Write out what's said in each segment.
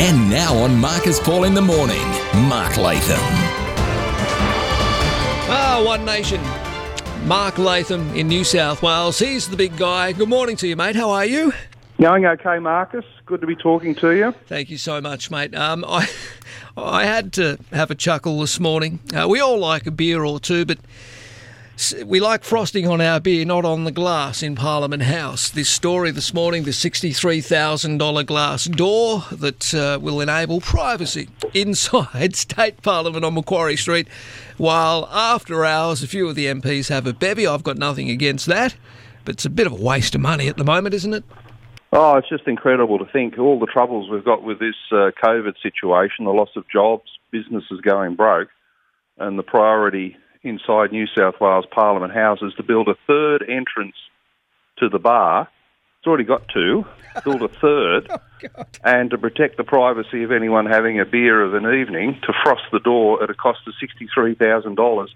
And now on Marcus Paul in the morning, Mark Latham. Ah, One Nation. Mark Latham in New South Wales. He's the big guy. Good morning to you, mate. How are you? Going okay, Marcus. Good to be talking to you. Thank you so much, mate. Um, I, I had to have a chuckle this morning. Uh, we all like a beer or two, but s- we like frosting on our beer, not on the glass in Parliament House. This story this morning, the $63,000 glass door that uh, will enable privacy inside State Parliament on Macquarie Street, while after hours a few of the MPs have a bevy. I've got nothing against that, but it's a bit of a waste of money at the moment, isn't it? Oh, it's just incredible to think all the troubles we've got with this uh, COVID situation, the loss of jobs, businesses going broke, and the priority inside New South Wales Parliament House is to build a third entrance to the bar. It's already got two. Build a third, oh, and to protect the privacy of anyone having a beer of an evening, to frost the door at a cost of sixty-three thousand dollars,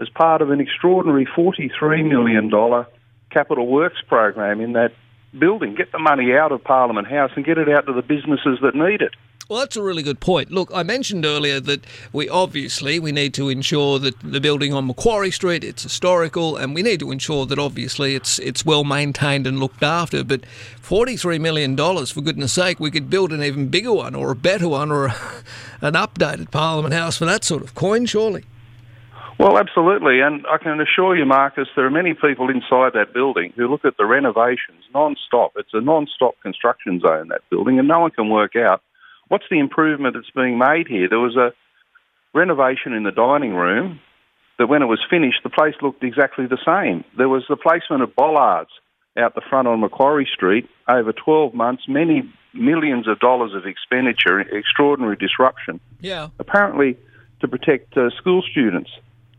as part of an extraordinary forty-three million dollar capital works program in that building. Get the money out of Parliament House and get it out to the businesses that need it. Well, that's a really good point. Look, I mentioned earlier that we obviously we need to ensure that the building on Macquarie Street it's historical, and we need to ensure that obviously it's it's well maintained and looked after. But forty three million dollars, for goodness sake, we could build an even bigger one or a better one or a, an updated Parliament House for that sort of coin, surely. Well, absolutely. And I can assure you, Marcus, there are many people inside that building who look at the renovations non-stop. It's a non-stop construction zone, that building, and no one can work out what's the improvement that's being made here. There was a renovation in the dining room that when it was finished, the place looked exactly the same. There was the placement of bollards out the front on Macquarie Street over 12 months, many millions of dollars of expenditure, extraordinary disruption Yeah. apparently to protect uh, school students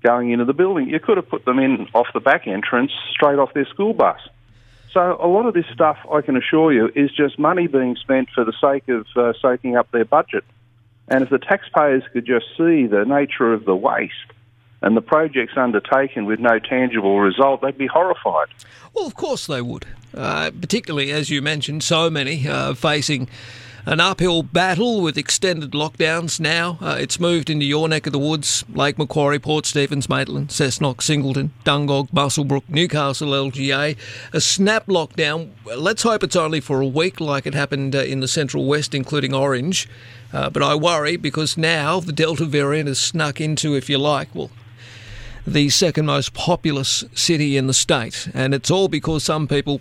going into the building. You could have put them in off the back entrance, straight off their school bus. So a lot of this stuff, I can assure you, is just money being spent for the sake of uh, soaking up their budget. And if the taxpayers could just see the nature of the waste and the projects undertaken with no tangible result, they'd be horrified. Well, of course they would. Uh, particularly, as you mentioned, so many uh, facing an uphill battle with extended lockdowns now. Uh, it's moved into your neck of the woods Lake Macquarie, Port Stephens, Maitland, Cessnock, Singleton, Dungog, Muswellbrook, Newcastle, LGA. A snap lockdown. Let's hope it's only for a week like it happened uh, in the Central West, including Orange. Uh, but I worry because now the Delta variant has snuck into, if you like, well, the second most populous city in the state, and it's all because some people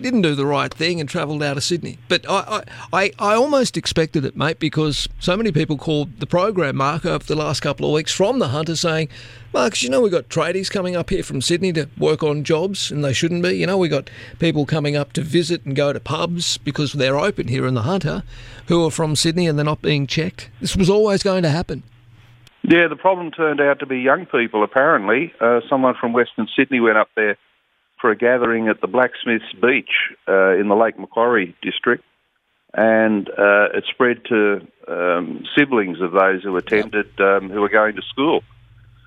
didn't do the right thing and travelled out of Sydney. But I, I, I, almost expected it, mate, because so many people called the program, Mark, over the last couple of weeks from the Hunter saying, Marcus, you know, we've got tradies coming up here from Sydney to work on jobs, and they shouldn't be. You know, we've got people coming up to visit and go to pubs because they're open here in the Hunter who are from Sydney and they're not being checked. This was always going to happen. Yeah, the problem turned out to be young people, apparently. Uh, someone from Western Sydney went up there for a gathering at the Blacksmiths Beach uh, in the Lake Macquarie district, and uh, it spread to um, siblings of those who attended um, who were going to school.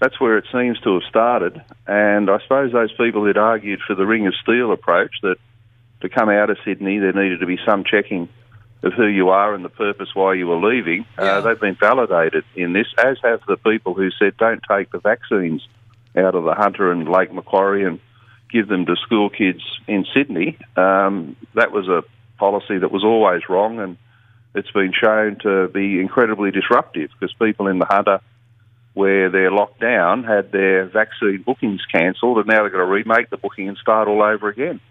That's where it seems to have started, and I suppose those people who'd argued for the Ring of Steel approach that to come out of Sydney there needed to be some checking of who you are and the purpose why you were leaving, Yeah. uh, they've been validated in this, as have the people who said don't take the vaccines out of the Hunter and Lake Macquarie and give them to school kids in Sydney. Um, that was a policy that was always wrong, and it's been shown to be incredibly disruptive because people in the Hunter, where they're locked down, had their vaccine bookings cancelled, and now they've got to remake the booking and start all over again.